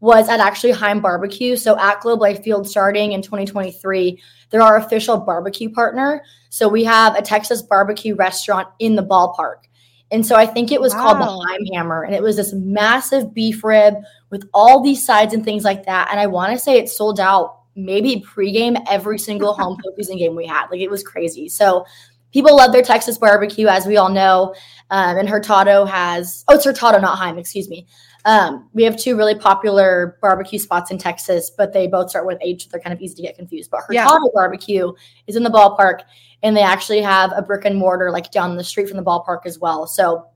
Speaker 1: was at actually Heim Barbecue. So at Globe Life Field starting in 2023, they're our official barbecue partner. So we have a Texas barbecue restaurant in the ballpark. And so I think it was wow. called the Heim Hammer. And it was this massive beef rib with all these sides and things like that. And I want to say it sold out maybe pregame every single home postseason game we had. Like it was crazy. So people love their Texas barbecue, as we all know. Um, and Hurtado has, oh, it's Hurtado, not Heim, excuse me. Um, we have two really popular barbecue spots in Texas, but they both start with H. So They're kind of easy to get confused. But Hurtado yeah. Barbecue is in the ballpark, and they actually have a brick and mortar like down the street from the ballpark as well. So,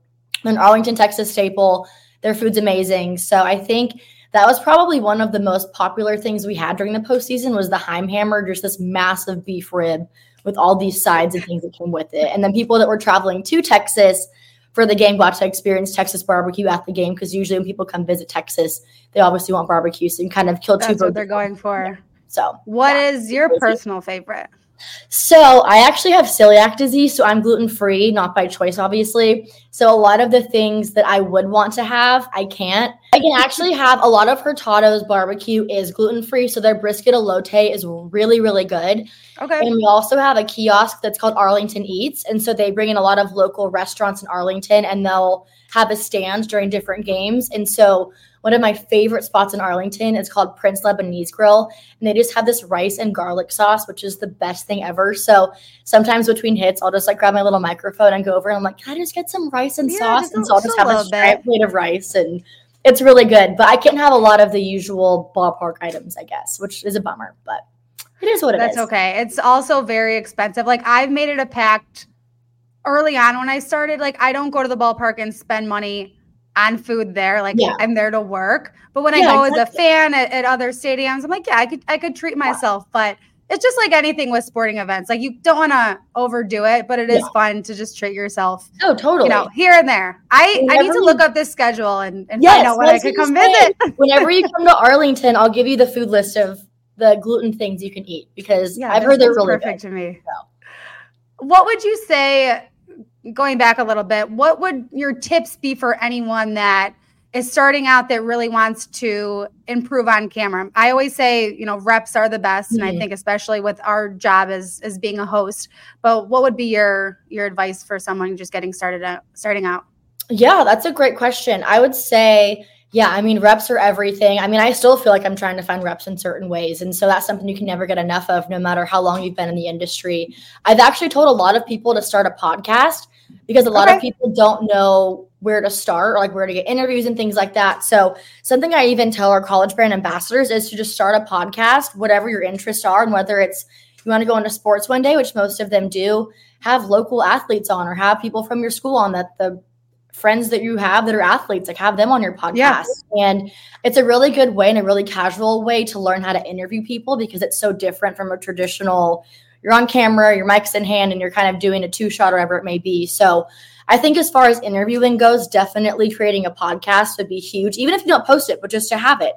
Speaker 1: an Arlington, Texas staple. Their food's amazing. So I think that was probably one of the most popular things we had during the postseason was the Heim Hammer, just this massive beef rib with all these sides and things that came with it. And then people that were traveling to Texas for the game got to experience Texas barbecue at the game because usually when people come visit Texas, they obviously want barbecue. So you kind of kill
Speaker 2: That's
Speaker 1: two birds.
Speaker 2: That's what they're going for.
Speaker 1: So,
Speaker 2: what yeah, is your personal favorite?
Speaker 1: So I actually have celiac disease, so I'm gluten free, not by choice, obviously. So a lot of the things that I would want to have, I can't. I can actually have a lot of Hurtado's barbecue is gluten free, so their brisket elote is really, really good.
Speaker 2: Okay.
Speaker 1: And we also have a kiosk that's called Arlington Eats, and so they bring in a lot of local restaurants in Arlington, and they'll have a stand during different games, and so one of my favorite spots in Arlington is called Prince Lebanese Grill. And they just have this rice and garlic sauce, which is the best thing ever. So sometimes between hits, I'll just like grab my little microphone and go over and I'm like, can I just get some rice and yeah, sauce? And so I'll just have a giant plate of rice and it's really good. But I can't have a lot of the usual ballpark items, I guess, which is a bummer. But it is what it
Speaker 2: That's
Speaker 1: is.
Speaker 2: That's okay. It's also very expensive. Like I've made it a pact early on when I started. Like I don't go to the ballpark and spend money on food there. Like yeah. I'm there to work. But when yeah, I go exactly. as a fan at, at, other stadiums, I'm like, yeah, I could I could treat myself. But it's just like anything with sporting events. Like you don't want to overdo it, but it is yeah. fun to just treat yourself.
Speaker 1: Oh, totally.
Speaker 2: You know, here and there. I Whenever I need to look up this schedule and, and yes, find out when I could come visit.
Speaker 1: Whenever you come to Arlington, I'll give you the food list of the gluten things you can eat because yeah, I've heard they're really
Speaker 2: perfect
Speaker 1: good.
Speaker 2: to me. So. What would you say? Going back a little bit, what would your tips be for anyone that is starting out that really wants to improve on camera. I always say, you know, reps are the best, mm-hmm. and I mm-hmm. think especially with our job as as being a host. But what would be your your advice for someone just getting started out starting out?
Speaker 1: Yeah, that's a great question. I would say, yeah, I mean, reps are everything. I mean, I still feel like I'm trying to find reps in certain ways. And so that's something you can never get enough of, no matter how long you've been in the industry. I've actually told a lot of people to start a podcast because a lot okay. of people don't know where to start or like where to get interviews and things like that. So something I even tell our college brand ambassadors is to just start a podcast, whatever your interests are, and whether it's you want to go into sports one day, which most of them do, have local athletes on or have people from your school on that the friends that you have that are athletes, like have them on your podcast. Yes. And it's a really good way and a really casual way to learn how to interview people because it's so different from a traditional you're on camera, your mic's in hand, and you're kind of doing a two shot or whatever it may be. So I think as far as interviewing goes, definitely creating a podcast would be huge, even if you don't post it, but just to have it.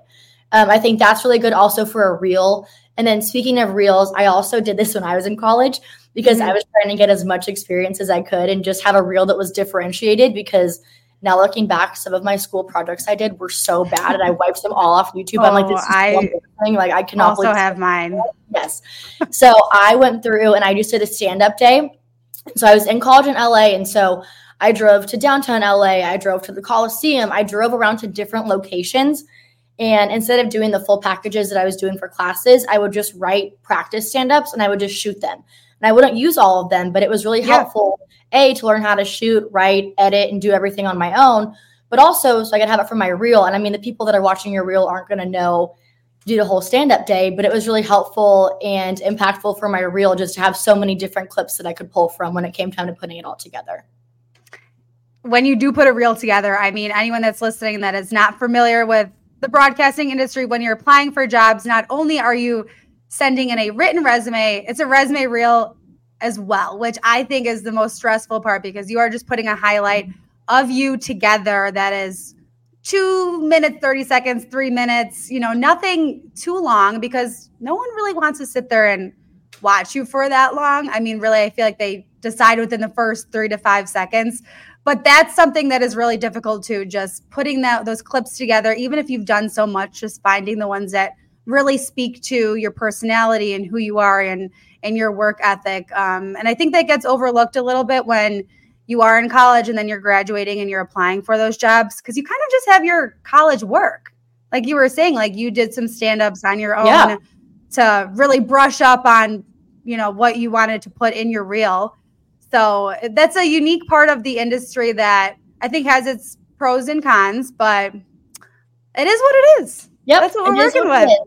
Speaker 1: Um, I think that's really good also for a reel. And then speaking of reels, I also did this when I was in college because mm-hmm. I was trying to get as much experience as I could and just have a reel that was differentiated because now looking back, some of my school projects I did were so bad and I wiped them all off YouTube. Oh, I'm like, this is I thing. Like I cannot
Speaker 2: also have mine.
Speaker 1: Yes. so I went through and I just did a stand-up day. So I was in college in LA. And so I drove to downtown LA. I drove to the Coliseum. I drove around to different locations. And instead of doing the full packages that I was doing for classes, I would just write practice stand ups and I would just shoot them. And I wouldn't use all of them, but it was really yeah. helpful, A, to learn how to shoot, write, edit, and do everything on my own, but also so I could have it for my reel. And I mean, the people that are watching your reel aren't going to know do the whole stand up day, but it was really helpful and impactful for my reel just to have so many different clips that I could pull from when it came time to putting it all together
Speaker 2: when you do put a reel together, I mean, anyone that's listening that is not familiar with the broadcasting industry, when you're applying for jobs, not only are you sending in a written resume, it's a resume reel as well, which I think is the most stressful part because you are just putting a highlight of you together that is two minutes, 30 seconds, three minutes, you know, nothing too long because no one really wants to sit there and watch you for that long. I mean, really, I feel like they decide within the first three to five seconds but that's something that is really difficult too just putting that those clips together even if you've done so much just finding the ones that really speak to your personality and who you are and and your work ethic um, and i think that gets overlooked a little bit when you are in college and then you're graduating and you're applying for those jobs because you kind of just have your college work like you were saying like you did some stand-ups on your own yeah. to really brush up on you know what you wanted to put in your reel so that's a unique part of the industry that I think has its pros and cons, but it is what it is.
Speaker 1: Yep.
Speaker 2: That's what we're working what with.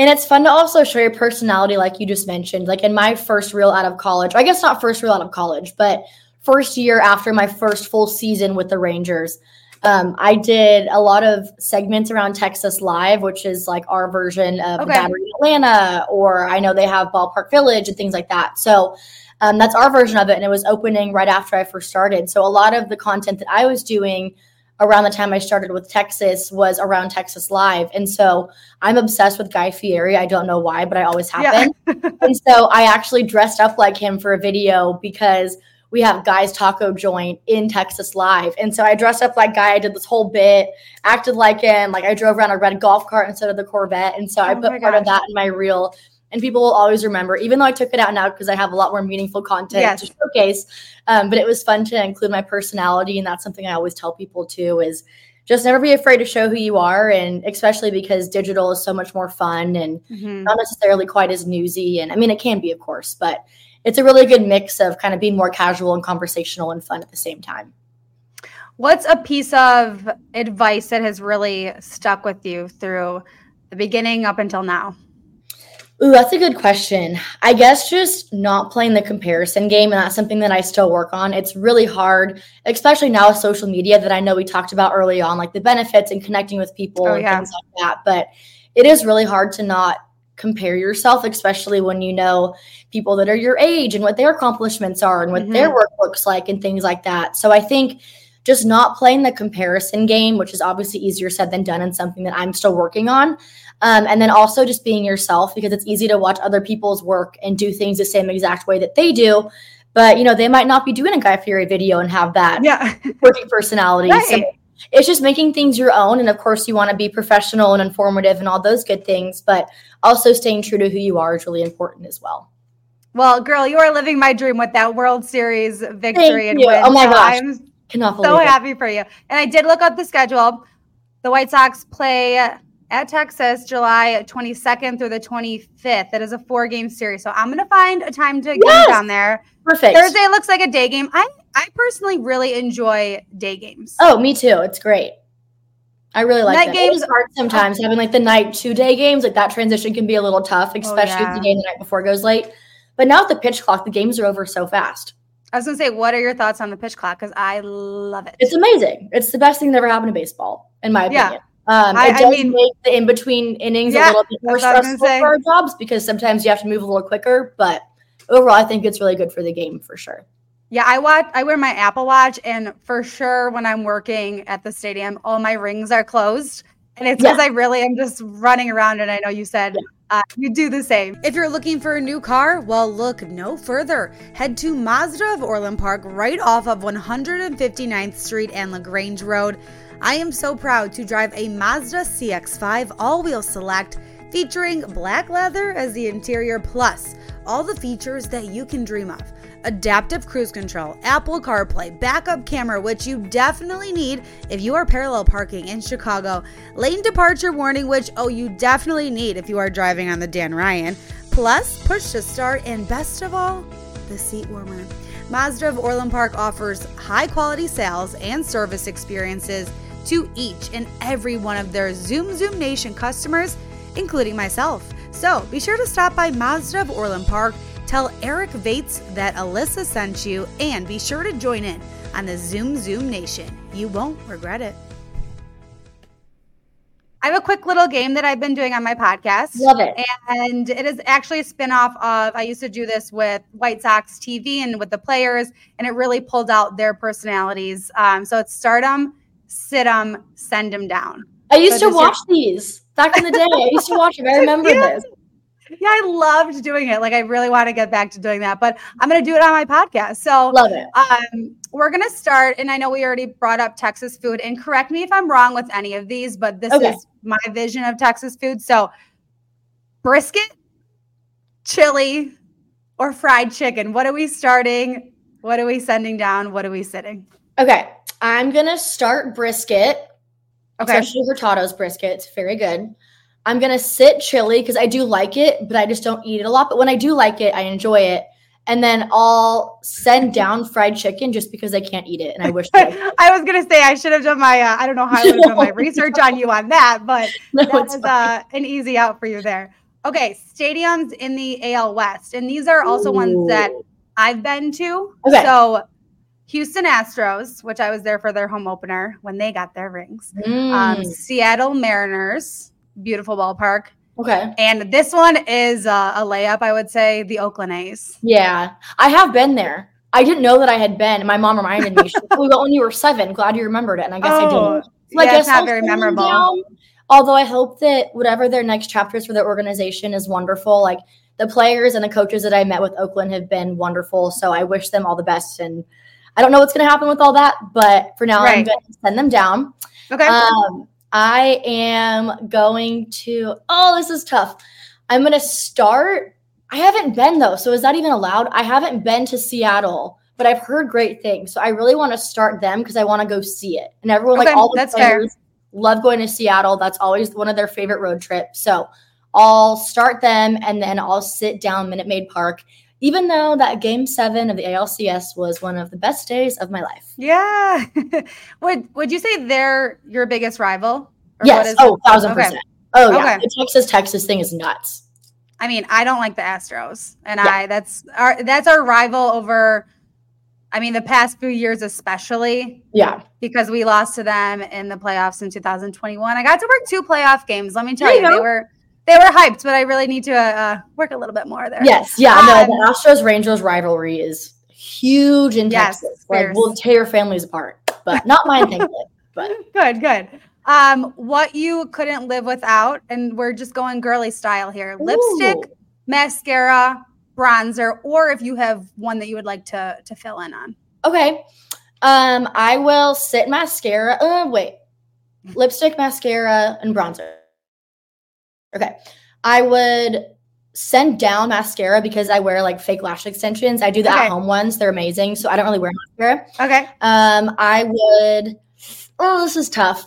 Speaker 1: And it's fun to also show your personality, like you just mentioned. Like in my first reel out of college, I guess not first reel out of college, but first year after my first full season with the Rangers, um, I did a lot of segments around Texas Live, which is like our version of okay. Battery Atlanta, or I know they have Ballpark Village and things like that. So um, that's our version of it. And it was opening right after I first started. So a lot of the content that I was doing around the time I started with Texas was around Texas Live. And so I'm obsessed with Guy Fieri. I don't know why, but I always have yeah. been. and so I actually dressed up like him for a video because we have Guy's Taco Joint in Texas Live. And so I dressed up like Guy. I did this whole bit, acted like him. Like I drove around a red golf cart instead of the Corvette. And so oh I put part of that in my reel and people will always remember, even though I took it out now because I have a lot more meaningful content yes. to showcase. Um, but it was fun to include my personality, and that's something I always tell people too: is just never be afraid to show who you are, and especially because digital is so much more fun and mm-hmm. not necessarily quite as newsy. And I mean, it can be, of course, but it's a really good mix of kind of being more casual and conversational and fun at the same time.
Speaker 2: What's a piece of advice that has really stuck with you through the beginning up until now?
Speaker 1: Ooh, that's a good question. I guess just not playing the comparison game, and that's something that I still work on. It's really hard, especially now with social media that I know we talked about early on, like the benefits and connecting with people oh, and yeah. things like that. But it is really hard to not compare yourself, especially when you know people that are your age and what their accomplishments are and what mm-hmm. their work looks like and things like that. So I think just not playing the comparison game, which is obviously easier said than done and something that I'm still working on. Um, and then also just being yourself because it's easy to watch other people's work and do things the same exact way that they do. But you know, they might not be doing a Guy Fieri video and have that yeah. working personality. Right. So it's just making things your own. And of course, you want to be professional and informative and all those good things, but also staying true to who you are is really important as well.
Speaker 2: Well, girl, you are living my dream with that World Series victory and win.
Speaker 1: Oh my gosh. I'm
Speaker 2: So happy for you. And I did look up the schedule. The White Sox play at Texas July 22nd through the 25th. That is a four game series. So I'm going to find a time to yes! get down there.
Speaker 1: Perfect.
Speaker 2: Thursday looks like a day game. I, I personally really enjoy day games.
Speaker 1: Oh, me too. It's great. I really like night that. games. hard sometimes having like the night two day games. Like that transition can be a little tough, oh, especially oh, yeah. if the game the night before goes late. But now with the pitch clock, the games are over so fast.
Speaker 2: I was gonna say, what are your thoughts on the pitch clock? Because I love it.
Speaker 1: It's amazing. It's the best thing that ever happened to baseball, in my opinion. Yeah. Um, I, it does I mean, make the in between innings yeah, a little bit more stressful for our jobs because sometimes you have to move a little quicker. But overall, I think it's really good for the game for sure.
Speaker 2: Yeah, I watch. I wear my Apple Watch, and for sure, when I'm working at the stadium, all my rings are closed, and it's because yeah. I really am just running around. And I know you said yeah. Uh, you do the same. If you're looking for a new car, well, look no further. Head to Mazda of Orland Park, right off of 159th Street and Lagrange Road. I am so proud to drive a Mazda CX5 all-wheel select featuring black leather as the interior plus all the features that you can dream of adaptive cruise control, Apple CarPlay, backup camera, which you definitely need if you are parallel parking in Chicago, lane departure warning, which, oh, you definitely need if you are driving on the Dan Ryan, plus push to start, and best of all, the seat warmer. Mazda of Orland Park offers high quality sales and service experiences to each and every one of their Zoom Zoom Nation customers, including myself. So be sure to stop by Mazda of Orland Park Tell Eric Vates that Alyssa sent you and be sure to join in on the Zoom Zoom Nation. You won't regret it. I have a quick little game that I've been doing on my podcast.
Speaker 1: Love it.
Speaker 2: And it is actually a spinoff of I used to do this with White Sox TV and with the players, and it really pulled out their personalities. Um, so it's start them, sit them, send them down.
Speaker 1: I used so to watch your- these back in the day. I used to watch them. I remember this
Speaker 2: yeah, I loved doing it. Like I really want to get back to doing that, but I'm going to do it on my podcast. So
Speaker 1: love it.
Speaker 2: Um, we're going to start, and I know we already brought up Texas food. And correct me if I'm wrong with any of these, but this okay. is my vision of Texas food. So brisket, chili, or fried chicken. What are we starting? What are we sending down? What are we sitting?
Speaker 1: Okay, I'm gonna start brisket. Okay, especially Hurtado's brisket. It's very good. I'm gonna sit chili because I do like it, but I just don't eat it a lot. But when I do like it, I enjoy it. And then I'll send down fried chicken just because I can't eat it, and I wish.
Speaker 2: I, I was gonna say I should have done my uh, I don't know how I would have done my research on you on that, but no, that was uh, an easy out for you there. Okay, stadiums in the AL West, and these are also Ooh. ones that I've been to. Okay. So Houston Astros, which I was there for their home opener when they got their rings. Um, mm. Um, Seattle Mariners beautiful ballpark.
Speaker 1: Okay.
Speaker 2: And this one is uh, a layup, I would say, the Oakland A's.
Speaker 1: Yeah, I have been there. I didn't know that I had been. My mom reminded me. She when you were seven. Glad you remembered it. And I guess oh, I didn't. Like,
Speaker 2: yeah, it's not very memorable. Down,
Speaker 1: although I hope that whatever their next chapters for their organization is wonderful. Like the players and the coaches that I met with Oakland have been wonderful. So I wish them all the best. And I don't know what's going to happen with all that, but for now, right. I'm going to send them down.
Speaker 2: Okay.
Speaker 1: Um, I am going to, oh, this is tough. I'm going to start. I haven't been though. So is that even allowed? I haven't been to Seattle, but I've heard great things. So I really want to start them because I want to go see it. And everyone, okay, like all the players, love going to Seattle. That's always one of their favorite road trips. So I'll start them and then I'll sit down Minute Maid Park even though that game seven of the ALCS was one of the best days of my life.
Speaker 2: Yeah. would would you say they're your biggest rival?
Speaker 1: yes. Oh, thousand
Speaker 2: okay.
Speaker 1: percent. Oh yeah. The Texas Texas thing is nuts.
Speaker 2: I mean, I don't like the Astros, and yeah. I that's our that's our rival over. I mean, the past few years, especially.
Speaker 1: Yeah.
Speaker 2: Because we lost to them in the playoffs in 2021. I got to work two playoff games. Let me tell you, you they were they were hyped, but I really need to uh, work a little bit more there.
Speaker 1: Yes, yeah, um, no, the Astros Rangers rivalry is huge in yes, Texas. Like, we'll tear families apart, but not mine, thankfully. But
Speaker 2: good, good. Um, what you couldn't live without, and we're just going girly style here: Ooh. lipstick, mascara, bronzer, or if you have one that you would like to to fill in on.
Speaker 1: Okay, um, I will sit mascara. Uh, wait, lipstick, mascara, and bronzer. Okay. I would send down mascara because I wear like fake lash extensions. I do the okay. at home ones. They're amazing. So I don't really wear mascara.
Speaker 2: Okay.
Speaker 1: Um, I would oh, this is tough.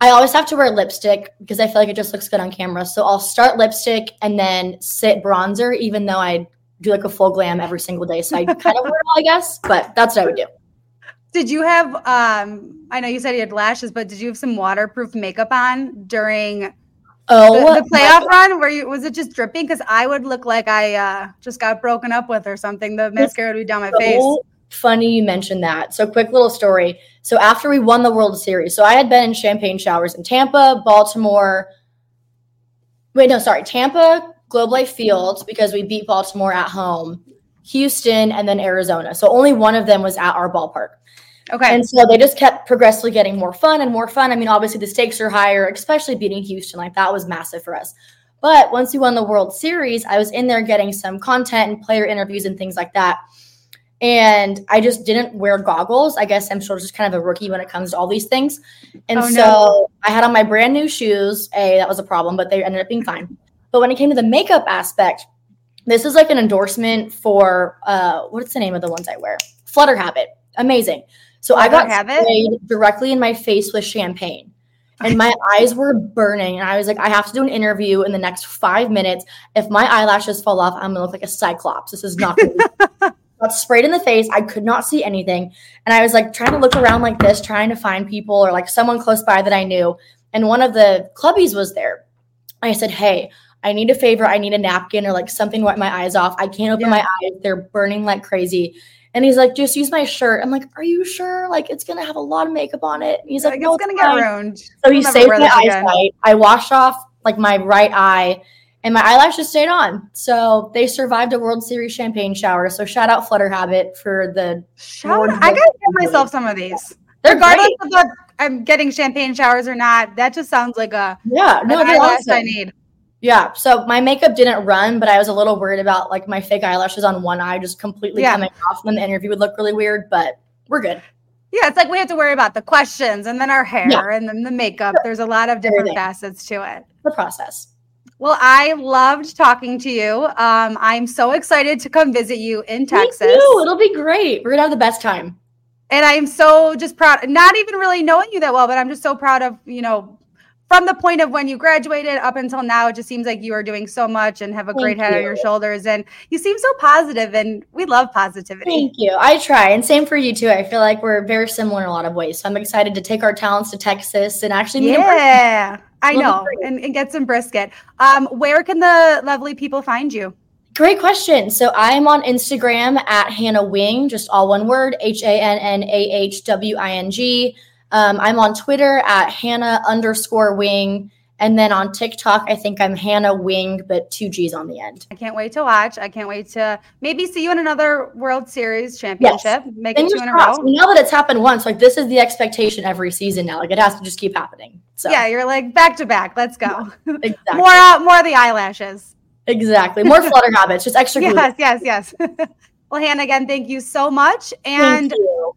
Speaker 1: I always have to wear lipstick because I feel like it just looks good on camera. So I'll start lipstick and then sit bronzer, even though I do like a full glam every single day. So I kind of wear it all, I guess, but that's what I would do.
Speaker 2: Did you have um I know you said you had lashes, but did you have some waterproof makeup on during
Speaker 1: Oh,
Speaker 2: the, the playoff run where you was it just dripping? Because I would look like I uh, just got broken up with or something. The mascara would be down my so face.
Speaker 1: Funny you mentioned that. So quick little story. So after we won the World Series, so I had been in champagne showers in Tampa, Baltimore. Wait, no, sorry, Tampa, Globe Life Fields because we beat Baltimore at home, Houston, and then Arizona. So only one of them was at our ballpark.
Speaker 2: Okay.
Speaker 1: And so they just kept progressively getting more fun and more fun. I mean, obviously the stakes are higher, especially beating Houston. Like that was massive for us. But once we won the World Series, I was in there getting some content and player interviews and things like that. And I just didn't wear goggles. I guess I'm still just kind of a rookie when it comes to all these things. And oh, so no. I had on my brand new shoes. A, that was a problem, but they ended up being fine. But when it came to the makeup aspect, this is like an endorsement for uh, what's the name of the ones I wear? Flutter Habit. Amazing. So I, I got sprayed directly in my face with champagne. And my eyes were burning. And I was like, I have to do an interview in the next five minutes. If my eyelashes fall off, I'm gonna look like a cyclops. This is not gonna got sprayed in the face. I could not see anything. And I was like trying to look around like this, trying to find people or like someone close by that I knew. And one of the clubbies was there. I said, Hey, I need a favor. I need a napkin or like something to wipe my eyes off. I can't open yeah. my eyes. They're burning like crazy. And he's like, just use my shirt. I'm like, are you sure? Like, it's gonna have a lot of makeup on it. And he's like, no,
Speaker 2: it's gonna get ruined.
Speaker 1: So he saved my eyesight. I washed off like my right eye, and my eyelashes stayed on. So they survived a World Series champagne shower. So shout out Flutter Habit for the
Speaker 2: shout. I gotta give myself some of these. They're Regardless great. of I'm getting champagne showers or not, that just sounds like a
Speaker 1: yeah. No, they're awesome.
Speaker 2: I need.
Speaker 1: Yeah. So my makeup didn't run, but I was a little worried about like my fake eyelashes on one eye just completely yeah. coming off, and the interview would look really weird. But we're good.
Speaker 2: Yeah, it's like we have to worry about the questions and then our hair yeah. and then the makeup. There's a lot of different Everything. facets to it.
Speaker 1: The process.
Speaker 2: Well, I loved talking to you. Um, I'm so excited to come visit you in Texas. Me
Speaker 1: too. It'll be great. We're gonna have the best time.
Speaker 2: And I am so just proud, not even really knowing you that well, but I'm just so proud of, you know, from the point of when you graduated up until now, it just seems like you are doing so much and have a Thank great head you. on your shoulders. And you seem so positive, and we love positivity.
Speaker 1: Thank you. I try, and same for you too. I feel like we're very similar in a lot of ways. So I'm excited to take our talents to Texas and actually meet. You.
Speaker 2: Yeah, I know, and, and, get some brisket. Um, where can the lovely people find you?
Speaker 1: Great question. So I'm on Instagram at Hannah Wing, just all one word, H A N N A H W I N G. Um, I'm on Twitter at Hannah underscore wing. And then on TikTok, I think I'm Hannah Wing, but two G's on the end.
Speaker 2: I can't wait to watch. I can't wait to maybe see you in another World Series championship. Yes. Make it two in a row.
Speaker 1: Now that it's happened once, like this is the expectation every season now. Like it has to just keep happening. So
Speaker 2: yeah, you're like back to back. Let's go. exactly. more uh, more of the eyelashes.
Speaker 1: Exactly. More flutter habits. Just extra.
Speaker 2: Glue. Yes, yes, yes. well, Hannah, again, thank you so much, and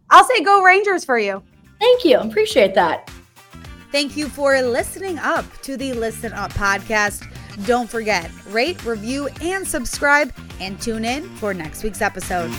Speaker 2: I'll say go Rangers for you.
Speaker 1: Thank you. Appreciate that.
Speaker 2: Thank you for listening up to the Listen Up podcast. Don't forget, rate, review, and subscribe, and tune in for next week's episode.